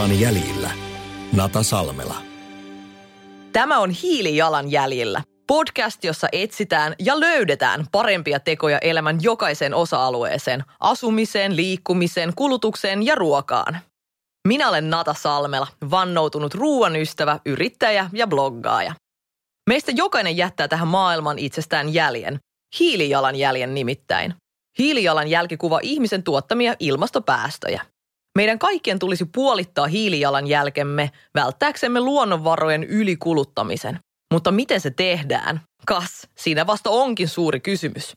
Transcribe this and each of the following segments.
Hiilijalanjäljillä. Nata Salmela. Tämä on Hiilijalanjäljillä. Podcast, jossa etsitään ja löydetään parempia tekoja elämän jokaiseen osa-alueeseen. Asumiseen, liikkumiseen, kulutukseen ja ruokaan. Minä olen Nata Salmela, vannoutunut ruoan ystävä, yrittäjä ja bloggaaja. Meistä jokainen jättää tähän maailman itsestään jäljen. Hiilijalanjäljen nimittäin. Hiilijalanjälki kuvaa ihmisen tuottamia ilmastopäästöjä. Meidän kaikkien tulisi puolittaa hiilijalanjälkemme välttääksemme luonnonvarojen ylikuluttamisen. Mutta miten se tehdään? Kas, siinä vasta onkin suuri kysymys.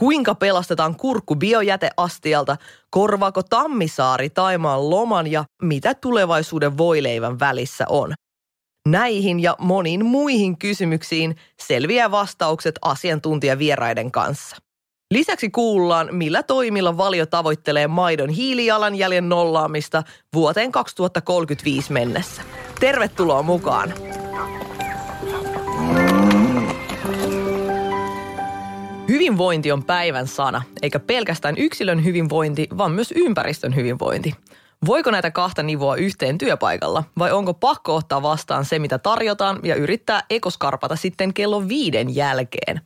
Kuinka pelastetaan kurkku biojäteastialta, korvaako Tammisaari Taimaan loman ja mitä tulevaisuuden voileivän välissä on? Näihin ja moniin muihin kysymyksiin selviää vastaukset asiantuntijavieraiden kanssa. Lisäksi kuullaan, millä toimilla valio tavoittelee maidon hiilijalanjäljen nollaamista vuoteen 2035 mennessä. Tervetuloa mukaan! Hyvinvointi on päivän sana, eikä pelkästään yksilön hyvinvointi, vaan myös ympäristön hyvinvointi. Voiko näitä kahta nivoa yhteen työpaikalla vai onko pakko ottaa vastaan se, mitä tarjotaan ja yrittää ekoskarpata sitten kello viiden jälkeen?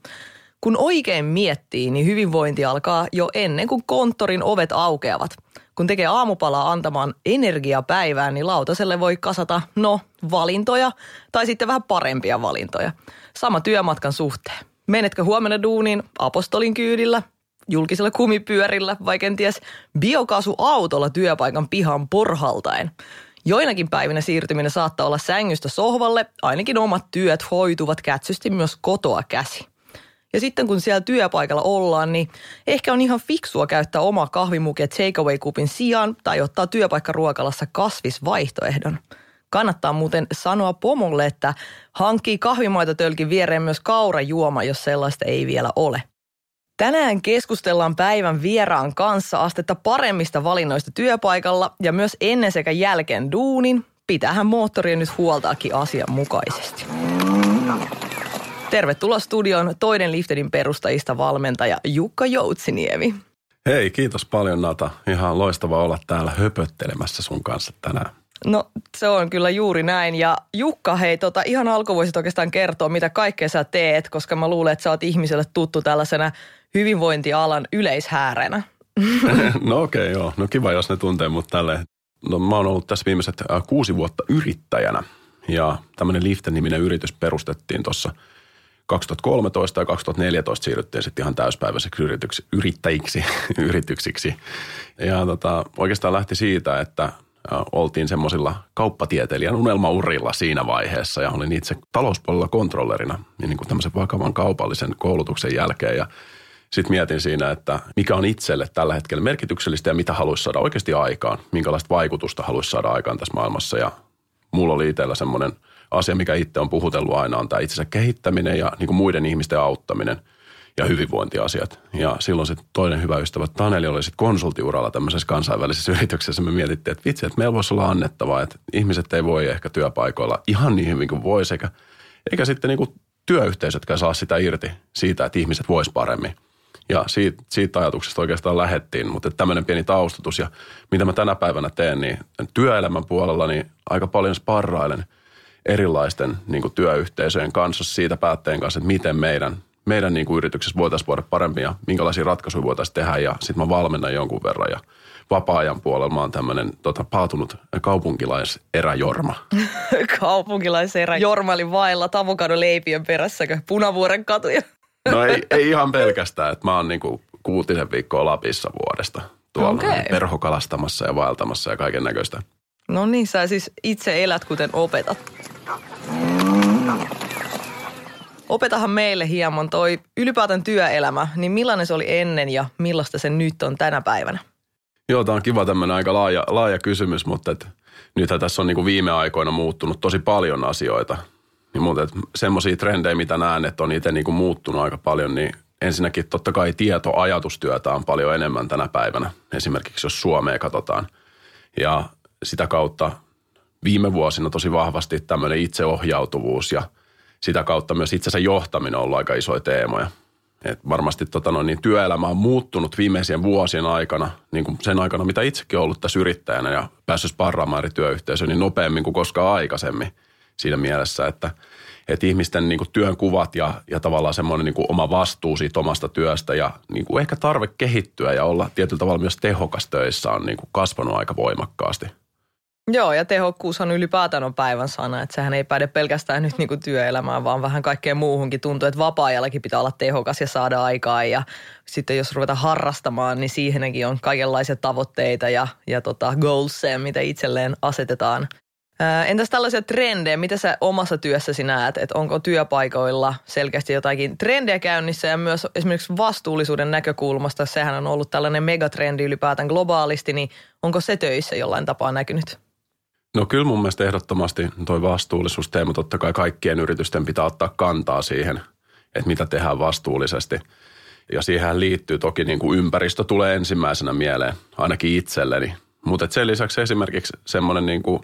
Kun oikein miettii, niin hyvinvointi alkaa jo ennen kuin konttorin ovet aukeavat. Kun tekee aamupalaa antamaan energiaa päivään, niin lautaselle voi kasata, no, valintoja tai sitten vähän parempia valintoja. Sama työmatkan suhteen. Menetkö huomenna duuniin apostolin kyydillä, julkisella kumipyörillä vai kenties biokaasuautolla työpaikan pihan porhaltaen? Joinakin päivinä siirtyminen saattaa olla sängystä sohvalle, ainakin omat työt hoituvat kätsysti myös kotoa käsi. Ja sitten kun siellä työpaikalla ollaan, niin ehkä on ihan fiksua käyttää omaa kahvimukia takeaway-kupin sijaan tai ottaa työpaikkaruokalassa kasvisvaihtoehdon. Kannattaa muuten sanoa pomolle, että hankkii kahvimaitotölkin viereen myös kaurajuoma, jos sellaista ei vielä ole. Tänään keskustellaan päivän vieraan kanssa astetta paremmista valinnoista työpaikalla ja myös ennen sekä jälkeen duunin. Pitähän moottorien nyt huoltaakin asianmukaisesti. Tervetuloa studioon toinen Liftedin perustajista valmentaja Jukka Joutsiniemi. Hei, kiitos paljon Nata. Ihan loistava olla täällä höpöttelemässä sun kanssa tänään. No se on kyllä juuri näin. Ja Jukka, hei, tota, ihan alku voisit oikeastaan kertoa, mitä kaikkea sä teet, koska mä luulen, että sä oot ihmiselle tuttu tällaisena hyvinvointialan yleishäärenä. no okei, okay, joo. No kiva, jos ne tuntee mut tälleen. No mä oon ollut tässä viimeiset äh, kuusi vuotta yrittäjänä ja tämmöinen Liften-niminen yritys perustettiin tuossa – 2013 ja 2014 siirryttiin sitten ihan täyspäiväiseksi yrityksi, yrittäjiksi, yrityksiksi. Ja tota, oikeastaan lähti siitä, että oltiin semmoisilla kauppatieteilijän unelmaurilla siinä vaiheessa ja olin itse talouspuolella kontrollerina niin kuin tämmöisen vakavan kaupallisen koulutuksen jälkeen ja sitten mietin siinä, että mikä on itselle tällä hetkellä merkityksellistä ja mitä haluaisi saada oikeasti aikaan, minkälaista vaikutusta haluaisi saada aikaan tässä maailmassa ja mulla oli itsellä semmoinen – asia, mikä itse on puhutellut aina, on tämä itsensä kehittäminen ja niin kuin muiden ihmisten auttaminen ja hyvinvointiasiat. Ja silloin se toinen hyvä ystävä Taneli oli sitten konsultiuralla tämmöisessä kansainvälisessä yrityksessä. Me mietittiin, että vitsi, että meillä voisi olla annettavaa, että ihmiset ei voi ehkä työpaikoilla ihan niin hyvin kuin voisi, eikä, eikä sitten niin kuin työyhteisötkään saa sitä irti siitä, että ihmiset vois paremmin. Ja siitä, siitä ajatuksesta oikeastaan lähettiin, mutta tämmöinen pieni taustatus ja mitä mä tänä päivänä teen, niin työelämän puolella niin aika paljon sparrailen – erilaisten niin kuin työyhteisöjen kanssa siitä päätteen kanssa, että miten meidän, meidän niin kuin yrityksessä voitaisiin voida paremmin ja minkälaisia ratkaisuja voitaisiin tehdä. Ja sitten mä valmennan jonkun verran ja vapaa-ajan puolella mä oon tämmöinen tota, paatunut kaupunkilaiseräjorma. Kaupunkilaiserä Jorma oli vailla tavokadon leipien perässäkö punavuoren katuja? no ei, ei ihan pelkästään, että mä oon niin kuin kuutisen viikkoa Lapissa vuodesta tuolla okay. perhokalastamassa ja vaeltamassa ja kaiken näköistä. No niin, sä siis itse elät kuten opetat. Opetahan meille hieman toi ylipäätään työelämä, niin millainen se oli ennen ja millaista se nyt on tänä päivänä? Joo, tämä on kiva tämmöinen aika laaja, laaja kysymys, mutta et, nythän tässä on niinku viime aikoina muuttunut tosi paljon asioita. Niin, mutta semmoisia trendejä, mitä näen, että on itse niinku muuttunut aika paljon, niin ensinnäkin totta kai tietoajatustyötä on paljon enemmän tänä päivänä. Esimerkiksi jos Suomea katsotaan. Ja sitä kautta viime vuosina tosi vahvasti tämmöinen itseohjautuvuus ja sitä kautta myös itsensä johtaminen on ollut aika isoja teemoja. Et varmasti tota noin, niin työelämä on muuttunut viimeisien vuosien aikana, niin kuin sen aikana, mitä itsekin ollut tässä yrittäjänä ja päässyt sparraamaan eri työyhteisöön, niin nopeammin kuin koskaan aikaisemmin siinä mielessä, että, että ihmisten niin kuin työn kuvat ja, ja tavallaan semmoinen niin kuin oma vastuu siitä omasta työstä ja niin kuin ehkä tarve kehittyä ja olla tietyllä tavalla myös tehokas töissä on niin kuin kasvanut aika voimakkaasti – Joo, ja tehokkuushan ylipäätään on päivän sana, että sehän ei päde pelkästään nyt niin kuin työelämään, vaan vähän kaikkeen muuhunkin. Tuntuu, että vapaa-ajallakin pitää olla tehokas ja saada aikaa ja sitten jos ruvetaan harrastamaan, niin siihenkin on kaikenlaisia tavoitteita ja, ja tota goalsia, mitä itselleen asetetaan. Ää, entäs tällaisia trendejä, mitä sä omassa työssäsi näet, että onko työpaikoilla selkeästi jotakin trendejä käynnissä ja myös esimerkiksi vastuullisuuden näkökulmasta, sehän on ollut tällainen megatrendi ylipäätään globaalisti, niin onko se töissä jollain tapaa näkynyt? No kyllä mun mielestä ehdottomasti toi vastuullisuusteema, totta kai kaikkien yritysten pitää ottaa kantaa siihen, että mitä tehdään vastuullisesti. Ja siihen liittyy toki niin kuin ympäristö tulee ensimmäisenä mieleen, ainakin itselleni. Mutta sen lisäksi esimerkiksi semmoinen niin kuin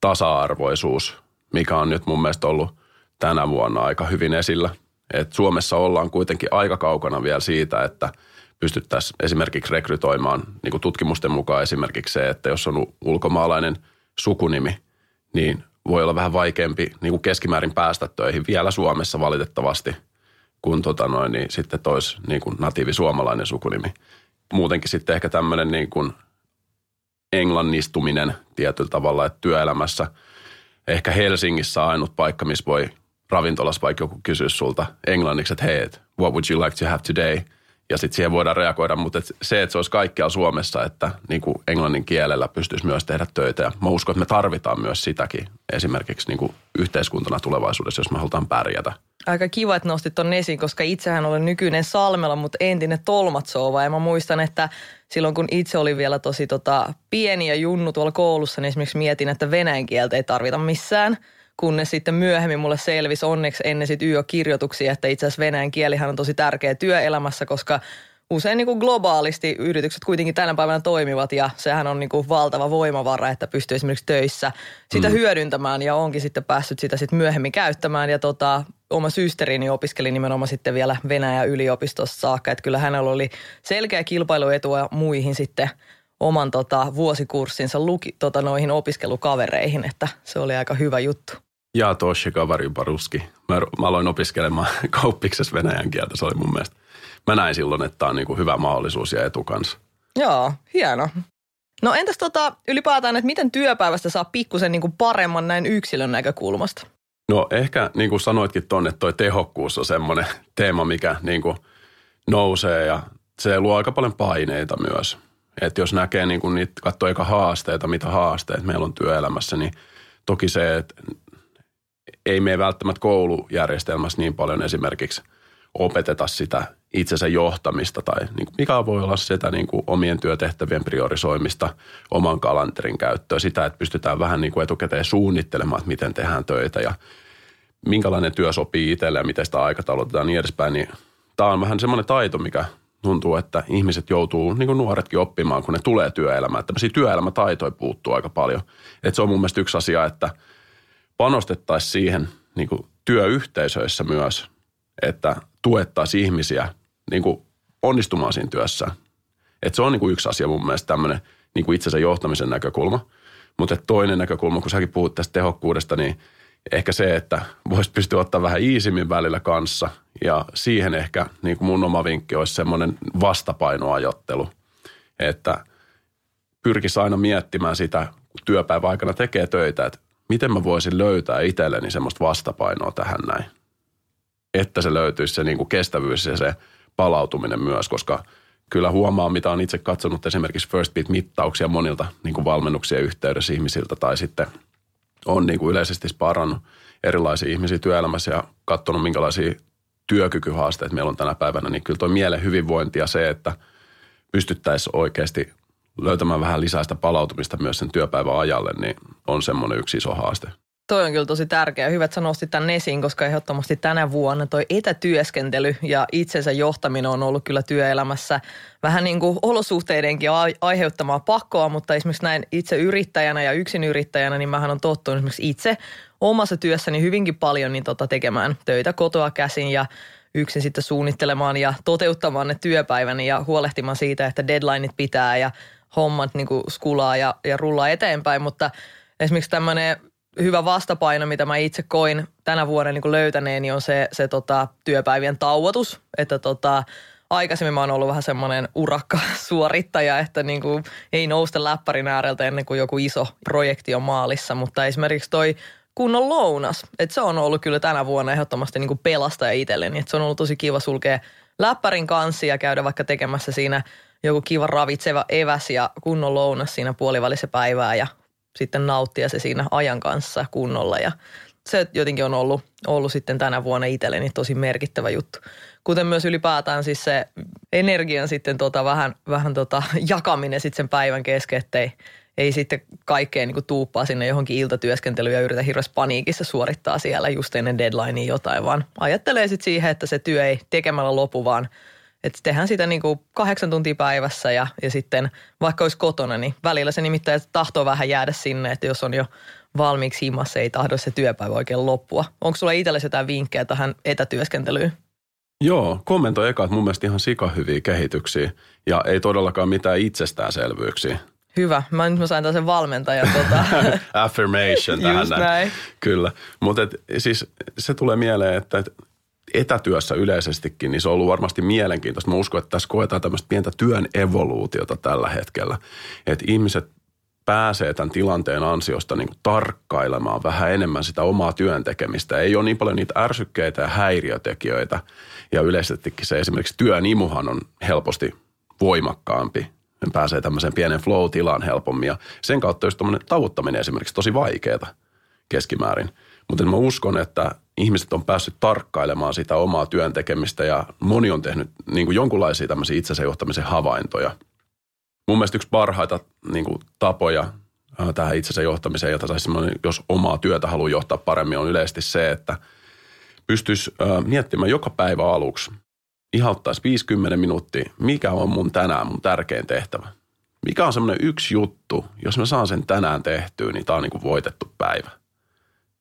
tasa-arvoisuus, mikä on nyt mun mielestä ollut tänä vuonna aika hyvin esillä. Et Suomessa ollaan kuitenkin aika kaukana vielä siitä, että pystyttäisiin esimerkiksi rekrytoimaan, niin kuin tutkimusten mukaan esimerkiksi se, että jos on ulkomaalainen – sukunimi, niin voi olla vähän vaikeampi niin kuin keskimäärin päästä töihin vielä Suomessa valitettavasti, kun tota noin, niin sitten tois niin kuin natiivi suomalainen sukunimi. Muutenkin sitten ehkä tämmöinen niin kuin englannistuminen tietyllä tavalla, että työelämässä ehkä Helsingissä ainut paikka, missä voi ravintolassa vaikka joku kysyä sulta englanniksi, että hei, what would you like to have today – ja sitten siihen voidaan reagoida, mutta et se, että se olisi kaikkialla Suomessa, että niin kuin englannin kielellä pystyisi myös tehdä töitä. Ja mä uskon, että me tarvitaan myös sitäkin esimerkiksi niin kuin yhteiskuntana tulevaisuudessa, jos me halutaan pärjätä. Aika kiva, että nostit ton esiin, koska itsehän olen nykyinen Salmela, mutta entinen Tolmatsova. Ja mä muistan, että silloin kun itse oli vielä tosi tota, pieni ja junnu tuolla koulussa, niin esimerkiksi mietin, että venäjän kieltä ei tarvita missään – kunnes sitten myöhemmin mulle selvisi onneksi ennen sit YÖ-kirjoituksia, että itse asiassa venäjän kielihän on tosi tärkeä työelämässä, koska usein niin kuin globaalisti yritykset kuitenkin tänä päivänä toimivat ja sehän on niin kuin valtava voimavara, että pystyy esimerkiksi töissä sitä mm. hyödyntämään ja onkin sitten päässyt sitä sitten myöhemmin käyttämään ja tota, oma systerini opiskeli nimenomaan sitten vielä Venäjä yliopistossa saakka, että kyllä hänellä oli selkeä kilpailuetua muihin sitten oman tota, vuosikurssinsa luki, tota, noihin opiskelukavereihin, että se oli aika hyvä juttu. Ja toshi kavari paruski. Mä, mä aloin opiskelemaan kauppiksessa venäjän kieltä, se oli mun mielestä. Mä näin silloin, että tämä on niin hyvä mahdollisuus ja etu kanssa. Joo, hieno. No entäs tota, ylipäätään, että miten työpäivästä saa pikkusen niin paremman näin yksilön näkökulmasta? No ehkä niin kuin sanoitkin tuonne, että toi tehokkuus on semmoinen teema, mikä niin kuin nousee ja se luo aika paljon paineita myös. Että jos näkee niin kuin niitä, katsoo eikä haasteita, mitä haasteita meillä on työelämässä, niin toki se, että ei me välttämättä koulujärjestelmässä niin paljon esimerkiksi opeteta sitä itsensä johtamista tai niin kuin mikä voi olla sitä niin kuin omien työtehtävien priorisoimista, oman kalenterin käyttöä, sitä, että pystytään vähän niin kuin etukäteen suunnittelemaan, että miten tehdään töitä ja minkälainen työ sopii itselle ja miten sitä aikataulutetaan ja niin edespäin, niin tämä on vähän semmoinen taito, mikä tuntuu, että ihmiset joutuu, niin kuin nuoretkin oppimaan, kun ne tulee työelämään. Tämmöisiä työelämätaitoja puuttuu aika paljon. Että se on mun mielestä yksi asia, että panostettaisiin siihen niin kuin työyhteisöissä myös, että tuettaisiin ihmisiä niin kuin onnistumaan siinä työssä. Että se on niin kuin yksi asia mun mielestä tämmöinen niin kuin itsensä johtamisen näkökulma. Mutta toinen näkökulma, kun säkin puhut tästä tehokkuudesta, niin – ehkä se, että voisi pystyä ottaa vähän iisimmin välillä kanssa. Ja siihen ehkä niin kuin mun oma vinkki olisi semmoinen vastapainoajattelu, että pyrkisi aina miettimään sitä, kun työpäivän aikana tekee töitä, että miten mä voisin löytää itselleni semmoista vastapainoa tähän näin. Että se löytyisi se niin kuin kestävyys ja se palautuminen myös, koska kyllä huomaa, mitä on itse katsonut esimerkiksi First Beat-mittauksia monilta niin kuin valmennuksien yhteydessä ihmisiltä tai sitten – on niin kuin yleisesti sparannut erilaisia ihmisiä työelämässä ja katsonut, minkälaisia työkykyhaasteita meillä on tänä päivänä, niin kyllä tuo mielen hyvinvointi ja se, että pystyttäisiin oikeasti löytämään vähän lisää sitä palautumista myös sen työpäivän ajalle, niin on semmoinen yksi iso haaste. Toi on kyllä tosi tärkeä. Hyvä, että sä nostit tämän esiin, koska ehdottomasti tänä vuonna toi etätyöskentely ja itsensä johtaminen on ollut kyllä työelämässä vähän niin kuin olosuhteidenkin aiheuttamaa pakkoa, mutta esimerkiksi näin itse yrittäjänä ja yksin yrittäjänä, niin mähän on tottunut esimerkiksi itse omassa työssäni hyvinkin paljon niin tota tekemään töitä kotoa käsin ja yksin sitten suunnittelemaan ja toteuttamaan ne työpäivän ja huolehtimaan siitä, että deadlineit pitää ja hommat niin kuin skulaa ja, ja rullaa eteenpäin, mutta esimerkiksi tämmöinen hyvä vastapaino, mitä mä itse koin tänä vuonna niin löytäneeni, on se, se tota, työpäivien tauotus, että tota, aikaisemmin mä oon ollut vähän semmoinen urakka suorittaja, että niin kuin ei nousta läppärin ääreltä ennen kuin joku iso projekti on maalissa, mutta esimerkiksi toi kunnon lounas, että se on ollut kyllä tänä vuonna ehdottomasti niin kuin pelastaja itselleni, että se on ollut tosi kiva sulkea läppärin kanssa ja käydä vaikka tekemässä siinä joku kiva ravitseva eväs ja kunnon lounas siinä puolivälissä päivää ja sitten nauttia se siinä ajan kanssa kunnolla ja se jotenkin on ollut, ollut sitten tänä vuonna itselleni tosi merkittävä juttu. Kuten myös ylipäätään siis se energian sitten tota vähän, vähän tota jakaminen sitten sen päivän kesken, ettei ei sitten kaikkea niin tuuppaa sinne johonkin iltatyöskentelyyn ja yritä hirveästi paniikissa suorittaa siellä just ennen deadlinea jotain, vaan ajattelee sitten siihen, että se työ ei tekemällä lopu, vaan että tehdään sitä niin kuin kahdeksan tuntia päivässä ja, ja sitten vaikka olisi kotona, niin välillä se nimittäin tahtoo vähän jäädä sinne, että jos on jo valmiiksi himassa, ei tahdo se työpäivä oikein loppua. Onko sulla itsellesi jotain vinkkejä tähän etätyöskentelyyn? Joo, kommentoi eka, että mun mielestä ihan sikahyviä kehityksiä ja ei todellakaan mitään itsestäänselvyyksiä. Hyvä. Mä nyt mä sain sen valmentajan. Tota. Affirmation tähän Just näin. Kyllä. Mutta siis se tulee mieleen, että etätyössä yleisestikin, niin se on ollut varmasti mielenkiintoista. Mä uskon, että tässä koetaan tämmöistä pientä työn evoluutiota tällä hetkellä. Että ihmiset pääsee tämän tilanteen ansiosta niin tarkkailemaan vähän enemmän sitä omaa työntekemistä. Ei ole niin paljon niitä ärsykkeitä ja häiriötekijöitä. Ja yleisestikin se esimerkiksi työn imuhan on helposti voimakkaampi. Ne pääsee tämmöiseen pienen flow-tilaan helpommin ja sen kautta just tauottaminen esimerkiksi tosi vaikeaa keskimäärin. Mutta mä uskon, että ihmiset on päässyt tarkkailemaan sitä omaa työntekemistä ja moni on tehnyt niin kuin jonkunlaisia tämmöisiä itsensä johtamisen havaintoja. Mun mielestä yksi parhaita niin kuin tapoja tähän itsensä johtamiseen, jota saisi jos omaa työtä haluaa johtaa paremmin, on yleisesti se, että pystyisi miettimään joka päivä aluksi, ihauttaisi 50 minuuttia, mikä on mun tänään mun tärkein tehtävä. Mikä on semmoinen yksi juttu, jos mä saan sen tänään tehtyä, niin tää on niin kuin voitettu päivä.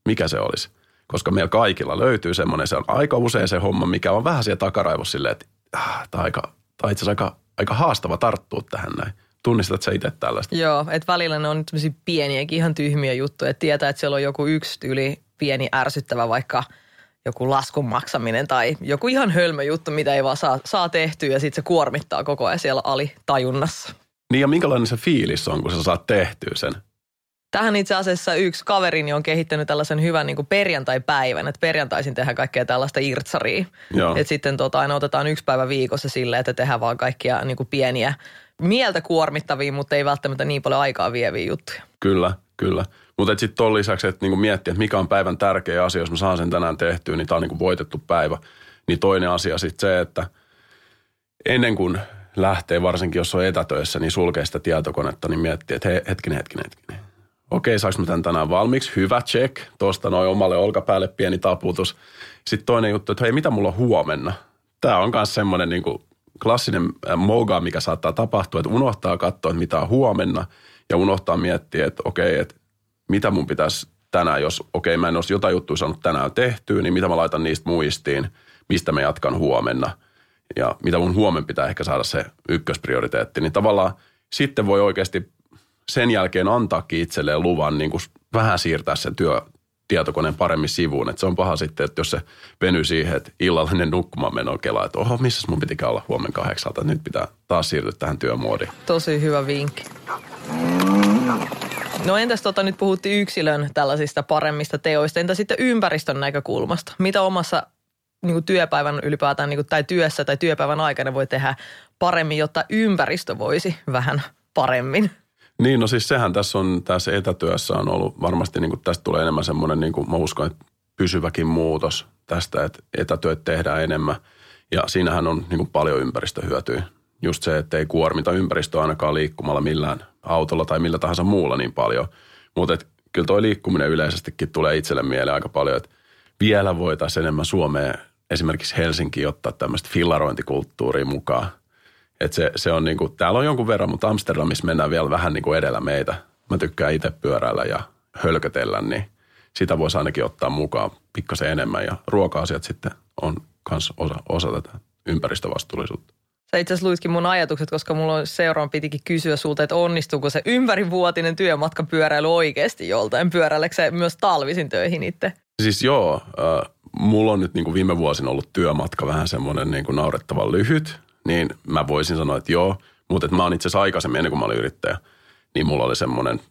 Mikä se olisi? Koska meillä kaikilla löytyy semmoinen, se on aika usein se homma, mikä on vähän siellä takaraivossa silleen, että ah, tämä on aika, tämä itse asiassa aika, aika haastava tarttua tähän näin. Tunnistat sä itse tällaista? Joo, että välillä ne on tämmöisiä pieniäkin ihan tyhmiä juttuja, että tietää, että siellä on joku yksi yli pieni ärsyttävä vaikka joku laskun maksaminen tai joku ihan hölmö juttu, mitä ei vaan saa, saa tehtyä ja sitten se kuormittaa koko ajan siellä alitajunnassa. Niin ja minkälainen se fiilis on, kun sä saat tehtyä sen? Tähän itse asiassa yksi kaverini on kehittänyt tällaisen hyvän niin perjantai-päivän, että perjantaisin tehdään kaikkea tällaista irtsaria. Että sitten tota, aina otetaan yksi päivä viikossa sille, että tehdään vaan kaikkia niin pieniä mieltä kuormittavia, mutta ei välttämättä niin paljon aikaa vieviä juttuja. Kyllä, kyllä. Mutta sitten tuon lisäksi, että niinku miettiä, että mikä on päivän tärkeä asia, jos mä saan sen tänään tehtyä, niin tämä on niinku voitettu päivä. Niin toinen asia sitten se, että ennen kuin lähtee, varsinkin jos on etätöissä, niin sulkee sitä tietokonetta, niin miettii, että hei, hetkinen, hetkinen, hetkinen okei, saanko mä tämän tänään valmiiksi? Hyvä, check. Tuosta noin omalle olkapäälle pieni taputus. Sitten toinen juttu, että hei, mitä mulla on huomenna? Tämä on myös semmoinen niin klassinen äh, moga, mikä saattaa tapahtua, että unohtaa katsoa, että mitä on huomenna ja unohtaa miettiä, että okei, että mitä mun pitäisi tänään, jos okei, mä en olisi jotain juttuja saanut tänään tehtyä, niin mitä mä laitan niistä muistiin, mistä mä jatkan huomenna ja mitä mun huomen pitää ehkä saada se ykkösprioriteetti. Niin tavallaan sitten voi oikeasti sen jälkeen antaakin itselleen luvan niin kuin vähän siirtää sen työ, tietokoneen paremmin sivuun. Että se on paha sitten, että jos se venyy siihen, että illallinen nukkumaan meno kelaa, että oho, missä mun pitikään olla huomenna kahdeksalta, nyt pitää taas siirtyä tähän työmuodiin. Tosi hyvä vinkki. No entäs tota, nyt puhuttiin yksilön tällaisista paremmista teoista, entä sitten ympäristön näkökulmasta? Mitä omassa niin kuin työpäivän ylipäätään niin kuin, tai työssä tai työpäivän aikana voi tehdä paremmin, jotta ympäristö voisi vähän paremmin? Niin, no siis sehän tässä on, tässä etätyössä on ollut varmasti, niin kuin tästä tulee enemmän semmoinen, niin kuin mä uskon, että pysyväkin muutos tästä, että etätyöt tehdään enemmän. Ja siinähän on niin kuin paljon ympäristöhyötyä. Just se, että ei kuormita ympäristöä ainakaan liikkumalla millään autolla tai millä tahansa muulla niin paljon. Mutta kyllä toi liikkuminen yleisestikin tulee itselle mieleen aika paljon, että vielä voitaisiin enemmän Suomeen esimerkiksi Helsinki ottaa tämmöistä fillarointikulttuuria mukaan – että se, se on niinku, täällä on jonkun verran, mutta Amsterdamissa mennään vielä vähän niinku edellä meitä. Mä tykkään itse pyöräillä ja hölkötellä, niin sitä voisi ainakin ottaa mukaan pikkasen enemmän. Ja ruoka-asiat sitten on myös osa, osa tätä ympäristövastuullisuutta. Sä itse asiassa luitkin mun ajatukset, koska mulla on seuraan pitikin kysyä sulta, että onnistuuko se ympärivuotinen työmatkapyöräily oikeasti joltain? Pyöräileekö se myös talvisin töihin itse? Siis joo, äh, mulla on nyt niin kuin viime vuosina ollut työmatka vähän semmoinen niin kuin naurettavan lyhyt, niin mä voisin sanoa, että joo, mutta että mä oon itse asiassa aikaisemmin, ennen kuin mä olin yrittäjä, niin mulla oli semmoinen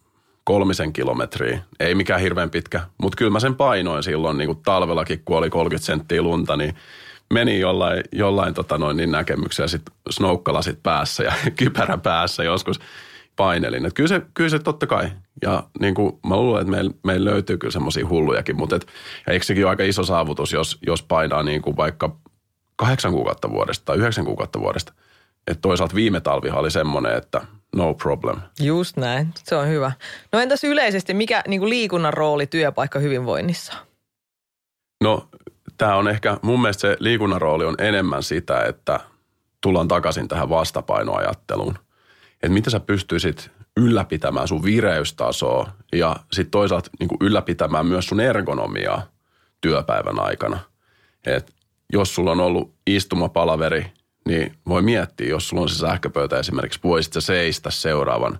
kolmisen kilometriä, ei mikään hirveän pitkä, mutta kyllä mä sen painoin silloin niin kuin talvellakin, kun oli 30 senttiä lunta, niin meni jollain, jollain tota noin, niin näkemyksiä sitten snoukkalasit päässä ja kypärä päässä joskus painelin. Et kyllä, se, kyllä se totta kai. Ja niin kuin mä luulen, että meillä, meillä löytyy kyllä semmoisia hullujakin, mutta et, ja eikö sekin ole aika iso saavutus, jos, jos painaa niin kuin vaikka kahdeksan kuukautta vuodesta tai yhdeksän kuukautta vuodesta. Että toisaalta viime talvihan oli semmoinen, että no problem. Just näin, se on hyvä. No entäs yleisesti, mikä niin kuin liikunnan rooli työpaikka hyvinvoinnissa? No tämä on ehkä, mun mielestä se liikunnan rooli on enemmän sitä, että tullaan takaisin tähän vastapainoajatteluun. Että mitä sä pystyisit ylläpitämään sun vireystasoa ja sitten toisaalta niin ylläpitämään myös sun ergonomiaa työpäivän aikana. Et jos sulla on ollut istumapalaveri, niin voi miettiä, jos sulla on se sähköpöytä esimerkiksi, voisit sä seistä seuraavan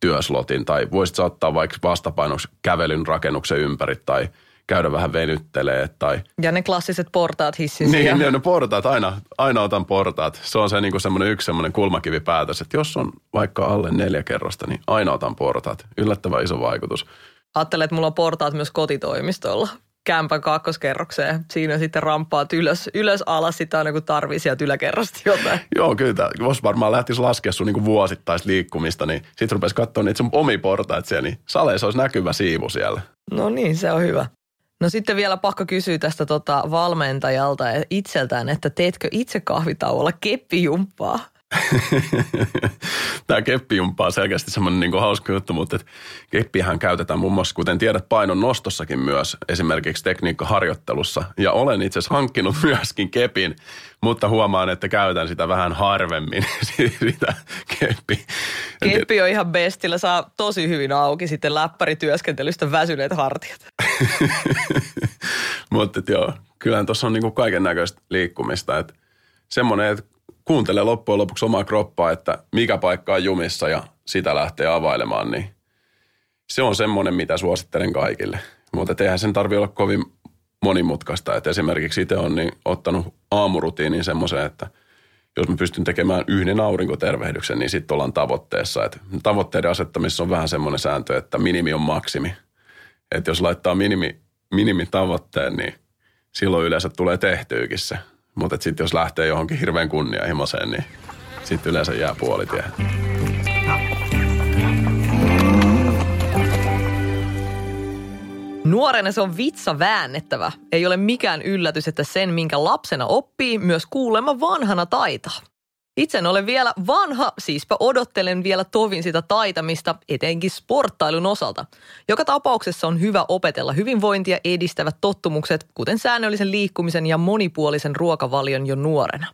työslotin tai voisit sä ottaa vaikka vastapainoksi kävelyn rakennuksen ympäri tai – käydä vähän venyttelee. Tai... Ja ne klassiset portaat hissin Niin, ne, ne portaat, aina, aina otan portaat. Se on se niin kuin semmoinen yksi semmoinen kulmakivipäätös, että jos on vaikka alle neljä kerrosta, niin aina otan portaat. Yllättävän iso vaikutus. Ajattelen, että mulla on portaat myös kotitoimistolla kämpän kakkoskerrokseen. Siinä sitten ramppaat ylös, ylös alas sitä aina kun tarvii sieltä yläkerrasta jotain. Joo, kyllä. Tämä, jos varmaan lähtisi laskea sun niin vuosittaista liikkumista, niin sitten rupesi katsoa niitä sun omi portaat siellä, niin saleissa olisi näkyvä siivu siellä. No niin, se on hyvä. No sitten vielä pakko kysyä tästä tota valmentajalta itseltään, että teetkö itse kahvitauolla keppijumppaa? Tämä keppijumppa on selkeästi semmoinen niin hauska juttu, mutta et keppihän käytetään muun muassa, kuten tiedät, painon nostossakin myös, esimerkiksi tekniikkaharjoittelussa. Ja olen itse asiassa hankkinut myöskin kepin, mutta huomaan, että käytän sitä vähän harvemmin, sitä keppi. Keppi on ihan bestillä, saa tosi hyvin auki sitten läppärityöskentelystä väsyneet hartiat. mutta joo, kyllähän tuossa on niin kaiken näköistä liikkumista, että semmoinen, että kuuntelee loppujen lopuksi omaa kroppaa, että mikä paikka on jumissa ja sitä lähtee availemaan, niin se on semmoinen, mitä suosittelen kaikille. Mutta eihän sen tarvi olla kovin monimutkaista. Että esimerkiksi itse on niin ottanut aamurutiinin semmoisen, että jos mä pystyn tekemään yhden aurinkotervehdyksen, niin sitten ollaan tavoitteessa. Että tavoitteiden asettamisessa on vähän semmoinen sääntö, että minimi on maksimi. Että jos laittaa minimi, minimitavoitteen, niin silloin yleensä tulee tehtyykin se. Mutta sitten jos lähtee johonkin hirveän kunnianhimoiseen, niin sitten yleensä jää puolitie. Nuorena se on vitsa väännettävä. Ei ole mikään yllätys, että sen, minkä lapsena oppii, myös kuulemma vanhana taitaa. Itse en ole vielä vanha, siispä odottelen vielä tovin sitä taitamista, etenkin sporttailun osalta. Joka tapauksessa on hyvä opetella hyvinvointia edistävät tottumukset, kuten säännöllisen liikkumisen ja monipuolisen ruokavalion jo nuorena.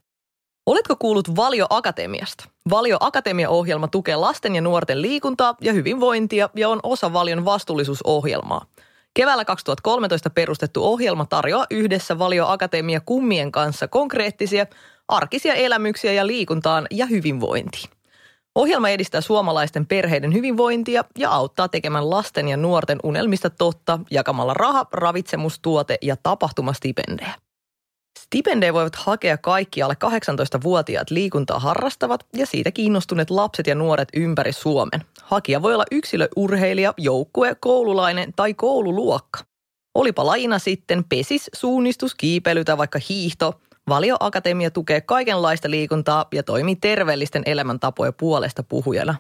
Oletko kuullut Valio Akatemiasta? Valio Akatemia-ohjelma tukee lasten ja nuorten liikuntaa ja hyvinvointia ja on osa Valion vastuullisuusohjelmaa. Keväällä 2013 perustettu ohjelma tarjoaa yhdessä Valio Akatemia kummien kanssa konkreettisia, arkisia elämyksiä ja liikuntaan ja hyvinvointiin. Ohjelma edistää suomalaisten perheiden hyvinvointia ja auttaa tekemään lasten ja nuorten unelmista totta jakamalla raha, ravitsemustuote ja tapahtumastipendejä. Stipendejä voivat hakea kaikki alle 18-vuotiaat liikuntaa harrastavat ja siitä kiinnostuneet lapset ja nuoret ympäri Suomen. Hakija voi olla yksilöurheilija, joukkue, koululainen tai koululuokka. Olipa lajina sitten pesis, suunnistus, kiipeily tai vaikka hiihto, Valio Akatemia tukee kaikenlaista liikuntaa ja toimii terveellisten elämäntapojen puolesta puhujana.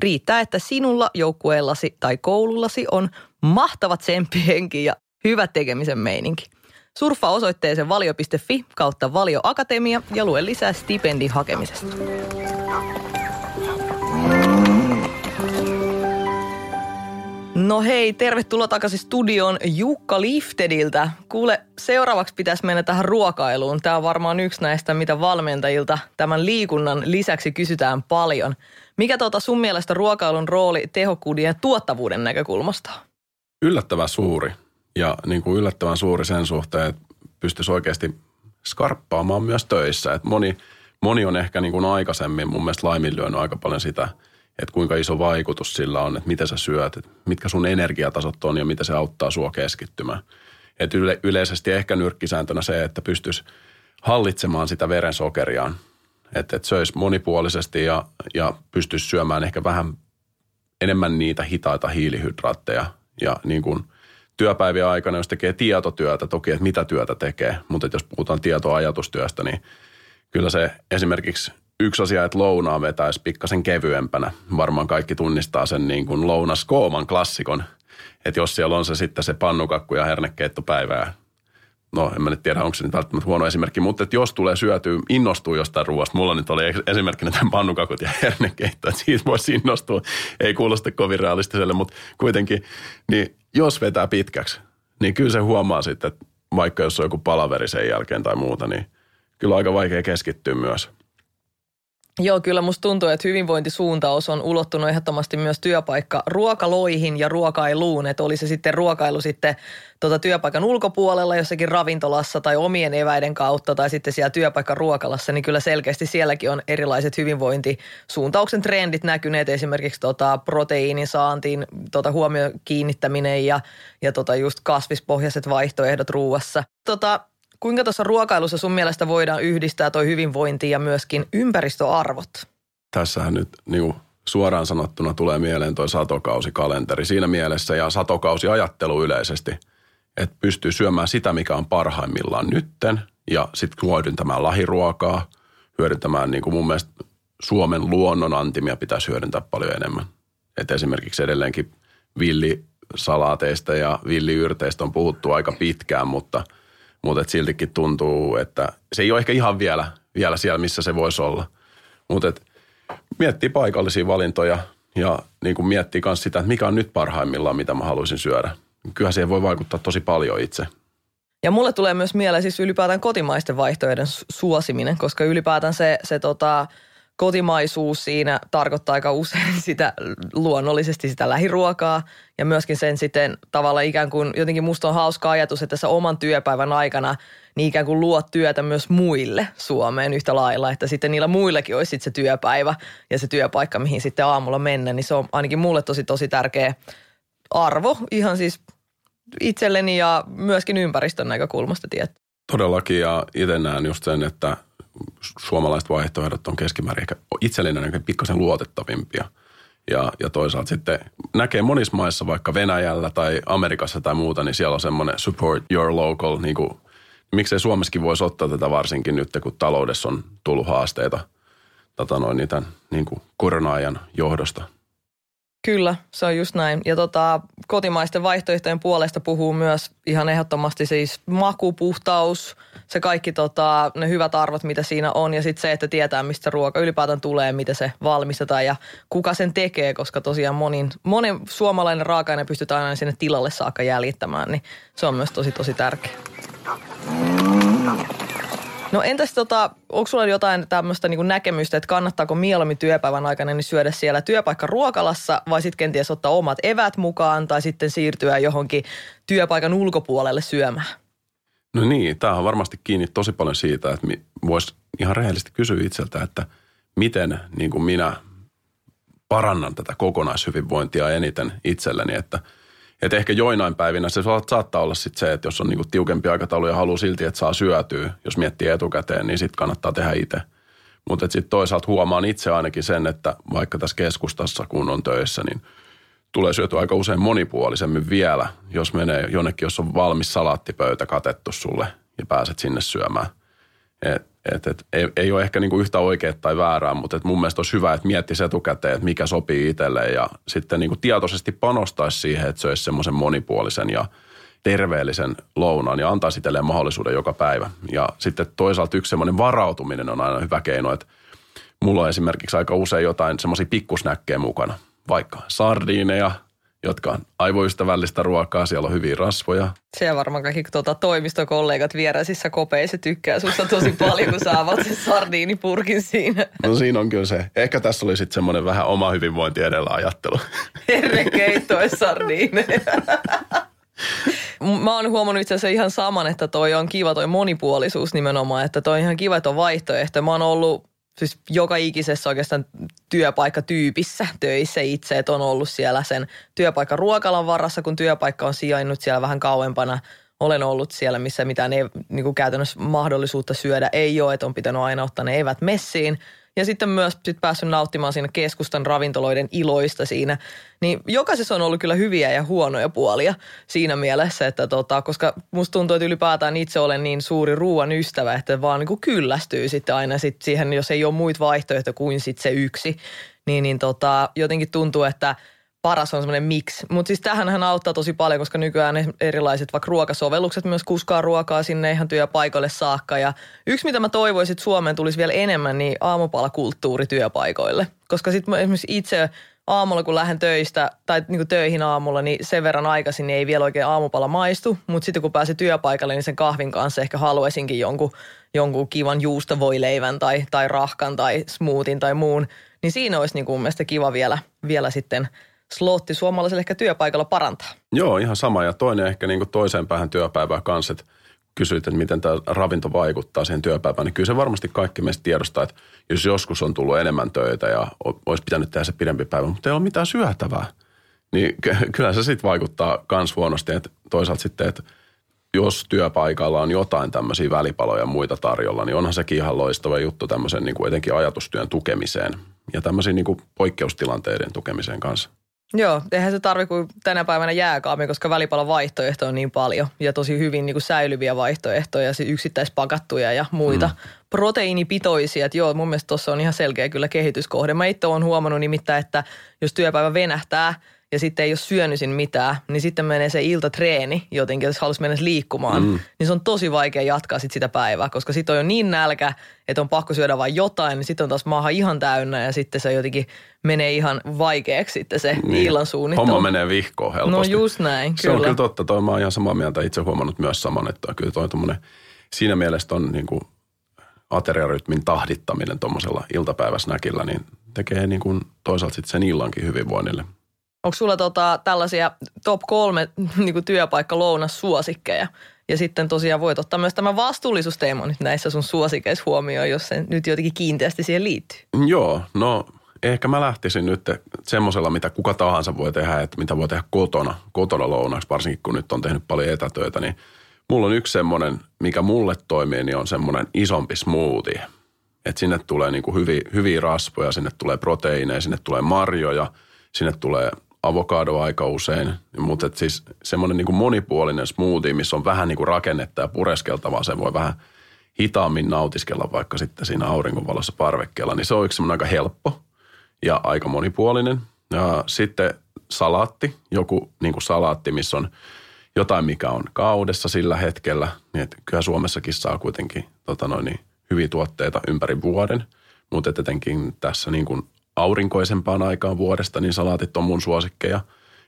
Riittää, että sinulla, joukkueellasi tai koulullasi on mahtava tsemppihenki ja hyvä tekemisen meininki. Surffa osoitteeseen valio.fi kautta Valio Akatemia ja lue lisää stipendin hakemisesta. No hei, tervetuloa takaisin studioon Jukka Liftediltä. Kuule, seuraavaksi pitäisi mennä tähän ruokailuun. Tämä on varmaan yksi näistä, mitä valmentajilta tämän liikunnan lisäksi kysytään paljon. Mikä tuota sun mielestä ruokailun rooli tehokkuuden ja tuottavuuden näkökulmasta? Yllättävän suuri ja niin kuin yllättävän suuri sen suhteen, että pystyisi oikeasti skarppaamaan myös töissä. Et moni, moni on ehkä niin kuin aikaisemmin mun mielestä laiminlyönyt aika paljon sitä, että kuinka iso vaikutus sillä on, että mitä sä syöt, että mitkä sun energiatasot on ja mitä se auttaa sua keskittymään. Et yle, yleisesti ehkä nyrkkisääntönä se, että pystyisi hallitsemaan sitä verensokeriaan. Että et söisi monipuolisesti ja, ja pystyisi syömään ehkä vähän enemmän niitä hitaita hiilihydraatteja. Ja niin kuin työpäivien aikana, jos tekee tietotyötä, toki että mitä työtä tekee, mutta jos puhutaan tietoajatustyöstä, niin kyllä se esimerkiksi yksi asia, että lounaa vetäisi pikkasen kevyempänä. Varmaan kaikki tunnistaa sen niin kuin lounaskooman klassikon, että jos siellä on se sitten se pannukakku ja hernekeittopäivä ja no en mä nyt tiedä, onko se nyt välttämättä huono esimerkki, mutta että jos tulee syötyä, innostuu jostain ruoasta. Mulla nyt oli esimerkkinä tämän pannukakut ja hernekeitto, että siitä voisi innostua. Ei kuulosta kovin realistiselle, mutta kuitenkin, niin jos vetää pitkäksi, niin kyllä se huomaa sitten, että vaikka jos on joku palaveri sen jälkeen tai muuta, niin kyllä aika vaikea keskittyä myös. Joo, kyllä musta tuntuu, että hyvinvointisuuntaus on ulottunut ehdottomasti myös työpaikka ruokaloihin ja ruokailuun. Että oli se sitten ruokailu sitten tuota työpaikan ulkopuolella jossakin ravintolassa tai omien eväiden kautta tai sitten siellä työpaikan ruokalassa, niin kyllä selkeästi sielläkin on erilaiset hyvinvointisuuntauksen trendit näkyneet. Esimerkiksi tota proteiinin saantiin tota huomio kiinnittäminen ja, ja tota just kasvispohjaiset vaihtoehdot ruuassa. Tota, Kuinka tuossa ruokailussa sun mielestä voidaan yhdistää toi hyvinvointi ja myöskin ympäristöarvot? Tässähän nyt niin suoraan sanottuna tulee mieleen toi satokausikalenteri siinä mielessä ja satokausiajattelu yleisesti, että pystyy syömään sitä, mikä on parhaimmillaan nytten ja sitten hyödyntämään lahiruokaa, hyödyntämään niin kuin mun mielestä Suomen luonnon antimia pitäisi hyödyntää paljon enemmän. Et esimerkiksi edelleenkin villisalaateista ja villiyrteistä on puhuttu aika pitkään, mutta – mutta et siltikin tuntuu, että se ei ole ehkä ihan vielä, vielä siellä, missä se voisi olla. Mutta miettii paikallisia valintoja ja niin kuin miettii myös sitä, että mikä on nyt parhaimmillaan, mitä mä haluaisin syödä. Kyllähän siihen voi vaikuttaa tosi paljon itse. Ja mulle tulee myös mieleen siis ylipäätään kotimaisten vaihtoehtojen suosiminen, koska ylipäätään se, se tota, kotimaisuus siinä tarkoittaa aika usein sitä luonnollisesti sitä lähiruokaa ja myöskin sen sitten tavalla ikään kuin jotenkin musta on hauska ajatus, että tässä oman työpäivän aikana niin ikään kuin luot työtä myös muille Suomeen yhtä lailla, että sitten niillä muillekin olisi sitten se työpäivä ja se työpaikka, mihin sitten aamulla mennä, niin se on ainakin mulle tosi tosi tärkeä arvo ihan siis itselleni ja myöskin ympäristön näkökulmasta tietty. Todellakin ja itse näen just sen, että suomalaiset vaihtoehdot on keskimäärin ehkä itsellinen ehkä pikkasen luotettavimpia. Ja, ja toisaalta sitten näkee monissa maissa, vaikka Venäjällä tai Amerikassa tai muuta, niin siellä on semmoinen support your local, niin kuin, miksei Suomessakin voisi ottaa tätä varsinkin nyt, kun taloudessa on tullut haasteita tota noin, niitä, niin kuin korona-ajan johdosta – Kyllä, se on just näin. Ja tota, kotimaisten vaihtoehtojen puolesta puhuu myös ihan ehdottomasti siis maku, puhtaus, se kaikki tota, ne hyvät arvot, mitä siinä on. Ja sitten se, että tietää, mistä ruoka ylipäätään tulee, mitä se valmistetaan ja kuka sen tekee, koska tosiaan monin, monen suomalainen raaka-aine pystytään aina sinne tilalle saakka jäljittämään, niin se on myös tosi tosi tärkeä. No entäs tota, onko sulla jotain tämmöistä niin näkemystä, että kannattaako mieluummin työpäivän aikana niin syödä siellä työpaikka ruokalassa vai sitten kenties ottaa omat evät mukaan tai sitten siirtyä johonkin työpaikan ulkopuolelle syömään? No niin, tämä on varmasti kiinni tosi paljon siitä, että voisi ihan rehellisesti kysyä itseltä, että miten niin kuin minä parannan tätä kokonaishyvinvointia eniten itselleni, että – että ehkä joinain päivinä se saattaa olla sitten se, että jos on niinku tiukempi aikataulu ja haluaa silti, että saa syötyä, jos miettii etukäteen, niin sitten kannattaa tehdä itse. Mutta sitten toisaalta huomaan itse ainakin sen, että vaikka tässä keskustassa kun on töissä, niin tulee syöty aika usein monipuolisemmin vielä, jos menee jonnekin, jos on valmis salaattipöytä katettu sulle ja pääset sinne syömään. Et et, et, ei, ei ole ehkä niinku yhtä oikea tai väärää, mutta et mun mielestä olisi hyvä, että miettisi etukäteen, että mikä sopii itselle ja sitten niinku tietoisesti panostaisi siihen, että söisi semmoisen monipuolisen ja terveellisen lounaan ja antaa itselleen mahdollisuuden joka päivä. Ja sitten toisaalta yksi semmoinen varautuminen on aina hyvä keino, että mulla on esimerkiksi aika usein jotain semmoisia pikkusnäkkejä mukana, vaikka sardiineja – jotka on aivoystävällistä ruokaa, siellä on hyviä rasvoja. Se varmaan kaikki tuota, toimistokollegat vieräisissä kopeissa tykkää susta tosi paljon, kun saavat sen sardiinipurkin siinä. No siinä on kyllä se. Ehkä tässä oli sitten semmoinen vähän oma hyvinvointi edellä ajattelu. Herrekeitto sardiineja. Mä oon huomannut itse asiassa ihan saman, että toi on kiva toi monipuolisuus nimenomaan, että toi on ihan kiva, että on vaihtoehto. Mä oon ollut siis joka ikisessä oikeastaan työpaikkatyypissä töissä itse, että on ollut siellä sen työpaikan ruokalan varassa, kun työpaikka on sijainnut siellä vähän kauempana. Olen ollut siellä, missä mitään ei, niin kuin käytännössä mahdollisuutta syödä ei ole, että on pitänyt aina ottaa ne evät messiin – ja sitten myös sit päässyt nauttimaan siinä keskustan ravintoloiden iloista siinä. Niin jokaisessa on ollut kyllä hyviä ja huonoja puolia siinä mielessä, että tota, koska musta tuntuu, että ylipäätään itse olen niin suuri ruoan ystävä, että vaan niin kuin kyllästyy sitten aina sit siihen, jos ei ole muita vaihtoehtoja kuin sit se yksi. Niin, niin tota, jotenkin tuntuu, että – paras on semmoinen mix. Mutta siis tähän auttaa tosi paljon, koska nykyään erilaiset vaikka ruokasovellukset myös kuskaa ruokaa sinne ihan työpaikoille saakka. Ja yksi, mitä mä toivoisin, että Suomeen tulisi vielä enemmän, niin aamupalakulttuuri työpaikoille. Koska sitten esimerkiksi itse aamulla, kun lähden töistä tai niin kuin töihin aamulla, niin sen verran aikaisin niin ei vielä oikein aamupala maistu. Mutta sitten kun pääsee työpaikalle, niin sen kahvin kanssa ehkä haluaisinkin jonkun, jonkun kivan juustovoileivän tai, tai rahkan tai smoothien tai muun. Niin siinä olisi niin kuin mun mielestä kiva vielä, vielä sitten – slotti suomalaiselle ehkä työpaikalla parantaa. Joo, ihan sama. Ja toinen ehkä niin kuin toiseen päähän työpäivään kanssa, että kysyit, että miten tämä ravinto vaikuttaa siihen työpäivään, niin kyllä se varmasti kaikki meistä tiedostaa, että jos joskus on tullut enemmän töitä ja olisi pitänyt tehdä se pidempi päivä, mutta ei ole mitään syötävää, niin kyllä se sitten vaikuttaa myös huonosti. Että toisaalta sitten, että jos työpaikalla on jotain tämmöisiä välipaloja ja muita tarjolla, niin onhan sekin ihan loistava juttu tämmöisen niin kuin etenkin ajatustyön tukemiseen ja tämmöisiin niin poikkeustilanteiden tukemiseen kanssa. Joo, eihän se tarvi kuin tänä päivänä jääkaami, koska välipalon vaihtoehto on niin paljon ja tosi hyvin niin kuin säilyviä vaihtoehtoja, yksittäispakattuja ja muita mm. proteiinipitoisia. Että joo, mun mielestä tuossa on ihan selkeä kyllä kehityskohde. Mä itse olen huomannut nimittäin, että jos työpäivä venähtää – ja sitten ei ole syönyt mitään, niin sitten menee se iltatreeni jotenkin, jos haluaisi mennä liikkumaan, mm. niin se on tosi vaikea jatkaa sit sitä päivää, koska sitten on jo niin nälkä, että on pakko syödä vain jotain, niin sitten on taas maahan ihan täynnä ja sitten se jotenkin menee ihan vaikeaksi sitten se niin. illan suunnittelu. Homma menee vihkoon helposti. No just näin, Se on kyllä totta, toi mä oon ihan samaa mieltä, itse huomannut myös saman, että kyllä toi siinä mielessä on niin kuin ateriarytmin tahdittaminen tuommoisella iltapäiväsnäkillä, niin tekee niin kuin toisaalta sitten sen illankin hyvinvoinnille – Onko sulla tota, tällaisia top kolme niin työpaikka suosikkeja? Ja sitten tosiaan voit ottaa myös tämän vastuullisuusteeman nyt näissä sun suosikeissa huomioon, jos se nyt jotenkin kiinteästi siihen liittyy. Joo, no ehkä mä lähtisin nyt semmoisella, mitä kuka tahansa voi tehdä, että mitä voi tehdä kotona, kotona lounaksi, varsinkin kun nyt on tehnyt paljon etätöitä, niin mulla on yksi semmoinen, mikä mulle toimii, niin on semmoinen isompi smoothie. Että sinne tulee niin kuin hyviä, hyviä rasvoja, sinne tulee proteiineja, sinne tulee marjoja, sinne tulee avokado aika usein, mutta et siis semmoinen niin monipuolinen smoothie, missä on vähän niin kuin rakennetta ja pureskeltavaa, se voi vähän hitaammin nautiskella vaikka sitten siinä auringonvalossa parvekkeella, niin se on yksi aika helppo ja aika monipuolinen. Ja sitten salaatti, joku niin kuin salaatti, missä on jotain, mikä on kaudessa sillä hetkellä, niin että kyllä Suomessakin saa kuitenkin tota noin, niin, hyviä tuotteita ympäri vuoden, mutta etenkin tässä niin kuin aurinkoisempaan aikaan vuodesta, niin salaatit on mun suosikkeja.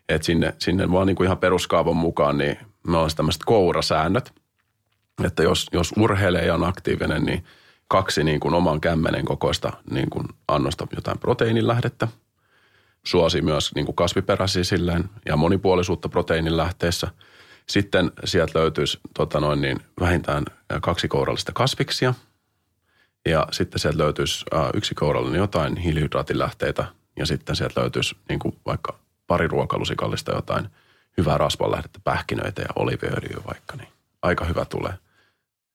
Että sinne, sinne vaan niin kuin ihan peruskaavan mukaan, niin me on tämmöiset kourasäännöt. Että jos, jos urheilee ja on aktiivinen, niin kaksi niin kuin oman kämmenen kokoista niin kuin annosta jotain proteiinilähdettä. Suosi myös niin kuin kasviperäisiä silleen ja monipuolisuutta proteiinin lähteessä. Sitten sieltä löytyisi tota noin, niin vähintään kaksi kourallista kasviksia – ja sitten sieltä löytyisi äh, yksi kourallinen jotain hiilihydraatilähteitä ja sitten sieltä löytyisi niin kuin vaikka pari ruokalusikallista jotain hyvää rasvanlähdettä, pähkinöitä ja oliviöljyä vaikka, niin aika hyvä tulee.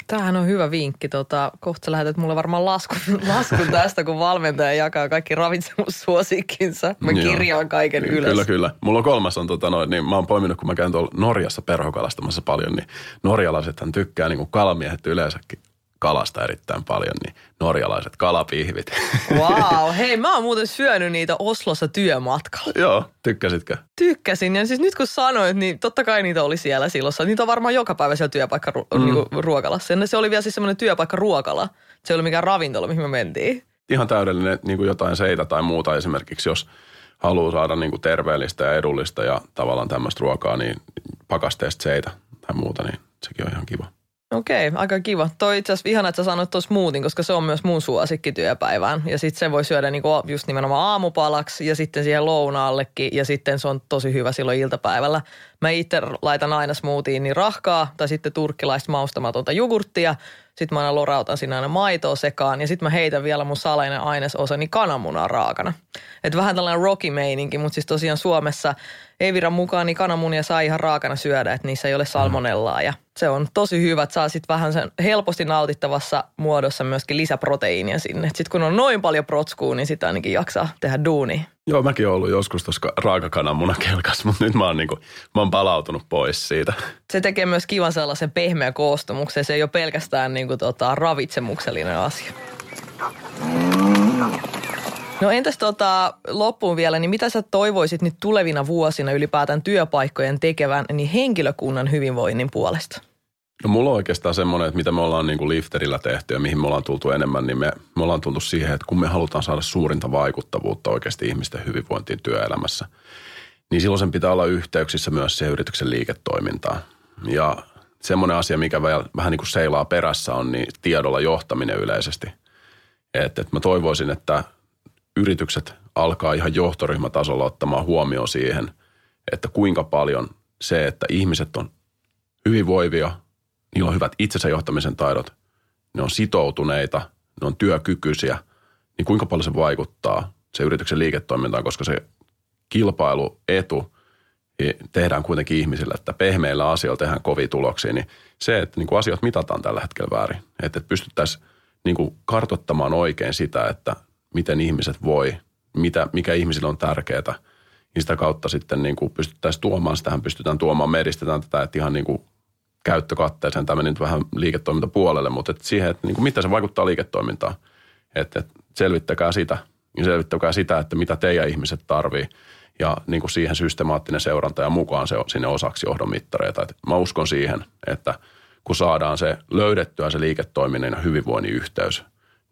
Tämähän on hyvä vinkki. Tota, kohta lähetät mulle varmaan laskun, laskun tästä, kun valmentaja jakaa kaikki ravitsemussuosikkinsa. Mä kirjaan kaiken ylös. Kyllä, kyllä. Mulla on kolmas on, tota, noin, niin mä oon poiminut, kun mä käyn tuolla Norjassa perhokalastamassa paljon, niin norjalaisethan tykkää, niin kuin kalamiehet yleensäkin, kalasta erittäin paljon, niin norjalaiset kalapihvit. Wow, hei mä oon muuten syönyt niitä Oslossa työmatkalla. Joo, tykkäsitkö? Tykkäsin ja siis nyt kun sanoit, niin totta kai niitä oli siellä silloin. Niitä on varmaan joka päivä siellä työpaikka mm. niinku, ruokalassa. Ja se oli vielä siis semmoinen työpaikka ruokala. Se ei ollut mikään ravintola, mihin me mentiin. Ihan täydellinen niin kuin jotain seitä tai muuta esimerkiksi, jos haluaa saada niin kuin terveellistä ja edullista ja tavallaan tämmöistä ruokaa, niin pakasteesta seitä tai muuta, niin sekin on ihan kiva. Okei, aika kiva. Toi itse asiassa ihana, että sä sanoit tuon smoothien, koska se on myös mun suosikki työpäivään. Ja sitten se voi syödä niinku just nimenomaan aamupalaksi ja sitten siihen lounaallekin. Ja sitten se on tosi hyvä silloin iltapäivällä. Mä itse laitan aina smoothiin niin rahkaa tai sitten turkkilaista maustamatonta jogurttia. Sitten mä aina lorautan sinne aina maitoa sekaan ja sitten mä heitän vielä mun salainen ainesosa niin kananmunaa raakana. Et vähän tällainen rocky meininki, mutta siis tosiaan Suomessa Eviran mukaan niin kananmunia saa ihan raakana syödä, että niissä ei ole salmonellaa ja se on tosi hyvä, että saa sitten vähän sen helposti nautittavassa muodossa myöskin lisäproteiinia sinne. Sitten kun on noin paljon protskua, niin sitä ainakin jaksaa tehdä duuni. Joo, mäkin olen ollut joskus tuossa raakakananmunakelkas, mutta nyt mä oon, niinku, mä oon palautunut pois siitä. Se tekee myös kivan sellaisen pehmeä koostumuksen. Se ei ole pelkästään niinku tota, ravitsemuksellinen asia. No entäs tota, loppuun vielä, niin mitä sä toivoisit nyt tulevina vuosina ylipäätään työpaikkojen tekevän niin henkilökunnan hyvinvoinnin puolesta? No mulla on oikeastaan semmoinen, että mitä me ollaan niin kuin lifterillä tehty ja mihin me ollaan tultu enemmän, niin me, me ollaan tultu siihen, että kun me halutaan saada suurinta vaikuttavuutta oikeasti ihmisten hyvinvointiin työelämässä, niin silloin sen pitää olla yhteyksissä myös siihen yrityksen liiketoimintaan. Ja semmoinen asia, mikä vähän niin kuin seilaa perässä on, niin tiedolla johtaminen yleisesti. Että, että mä toivoisin, että yritykset alkaa ihan johtoryhmätasolla ottamaan huomioon siihen, että kuinka paljon se, että ihmiset on hyvinvoivia, niillä on hyvät itsensä johtamisen taidot, ne on sitoutuneita, ne on työkykyisiä, niin kuinka paljon se vaikuttaa se yrityksen liiketoimintaan, koska se kilpailuetu tehdään kuitenkin ihmisille, että pehmeillä asioilla tehdään kovia tuloksia, niin se, että niin kuin asiat mitataan tällä hetkellä väärin, että pystyttäisiin niin kuin kartottamaan oikein sitä, että miten ihmiset voi, mitä, mikä ihmisille on tärkeää, niin sitä kautta sitten niin kuin pystyttäisiin tuomaan, sitähän pystytään tuomaan, me tätä, että ihan niin kuin käyttökatteeseen, tämä nyt vähän liiketoimintapuolelle, mutta että siihen, että niin kuin mitä se vaikuttaa liiketoimintaan, että, että selvittäkää sitä, niin selvittäkää sitä, että mitä teidän ihmiset tarvii ja niin kuin siihen systemaattinen seuranta ja mukaan se sinne osaksi johdon mittareita. Että mä uskon siihen, että kun saadaan se löydettyä se liiketoiminnan ja hyvinvoinnin yhteys,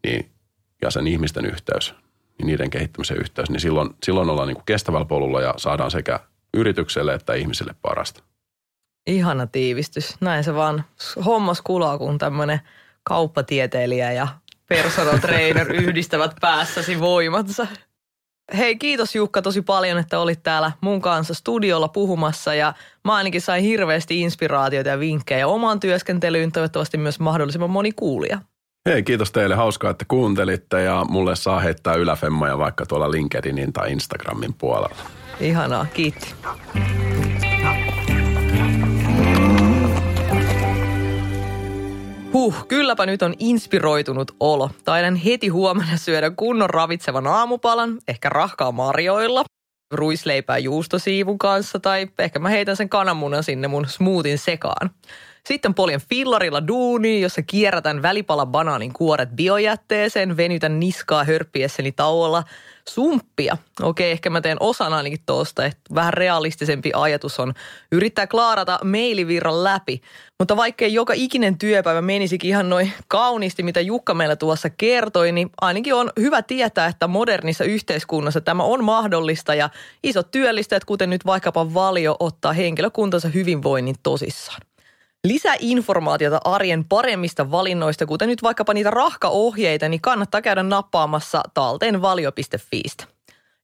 niin ja sen ihmisten yhteys, niin niiden kehittämisen yhteys, niin silloin, silloin ollaan niin kuin kestävällä polulla ja saadaan sekä yritykselle että ihmisille parasta. Ihana tiivistys. Näin se vaan hommas kulaa, kun tämmöinen kauppatieteilijä ja personal trainer yhdistävät päässäsi voimansa. Hei, kiitos Jukka tosi paljon, että olit täällä mun kanssa studiolla puhumassa ja mä ainakin sain hirveästi inspiraatioita ja vinkkejä omaan työskentelyyn, toivottavasti myös mahdollisimman moni kuulija. Hei, kiitos teille. Hauskaa, että kuuntelitte ja mulle saa heittää yläfemmoja vaikka tuolla LinkedInin tai Instagramin puolella. Ihanaa, kiitti. Huh, kylläpä nyt on inspiroitunut olo. Taidan heti huomenna syödä kunnon ravitsevan aamupalan, ehkä rahkaa marjoilla, ruisleipää juustosiivun kanssa tai ehkä mä heitän sen kananmunan sinne mun smoothin sekaan. Sitten poljen fillarilla duuni, jossa kierrätän välipala banaanin kuoret biojätteeseen, venytän niskaa hörppiessäni tauolla. Sumppia. Okei, ehkä mä teen osan ainakin tuosta, että vähän realistisempi ajatus on yrittää klaarata mailivirran läpi. Mutta vaikkei joka ikinen työpäivä menisikin ihan noin kauniisti, mitä Jukka meillä tuossa kertoi, niin ainakin on hyvä tietää, että modernissa yhteiskunnassa tämä on mahdollista ja isot työllistäjät, kuten nyt vaikkapa Valio, ottaa henkilökuntansa hyvinvoinnin tosissaan. Lisäinformaatiota arjen paremmista valinnoista, kuten nyt vaikkapa niitä rahkaohjeita, niin kannattaa käydä nappaamassa talteen valio.fiistä.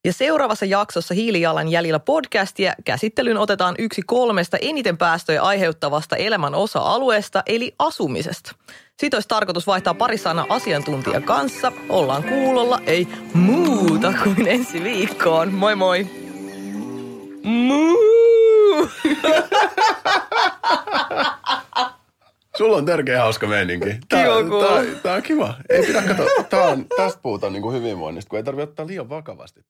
Ja seuraavassa jaksossa Hiilijalan jäljellä podcastia käsittelyyn otetaan yksi kolmesta eniten päästöjä aiheuttavasta elämän osa-alueesta, eli asumisesta. Sitten olisi tarkoitus vaihtaa pari sana asiantuntijan kanssa. Ollaan kuulolla, ei muuta kuin ensi viikkoon. Moi moi! Muu! Sulla on tärkeä hauska meininki. Tää, kiva tää, tää, on kiva. Ei pidä katsoa. Tää on, tästä puhutaan niin kuin hyvinvoinnista, kun ei tarvitse ottaa liian vakavasti.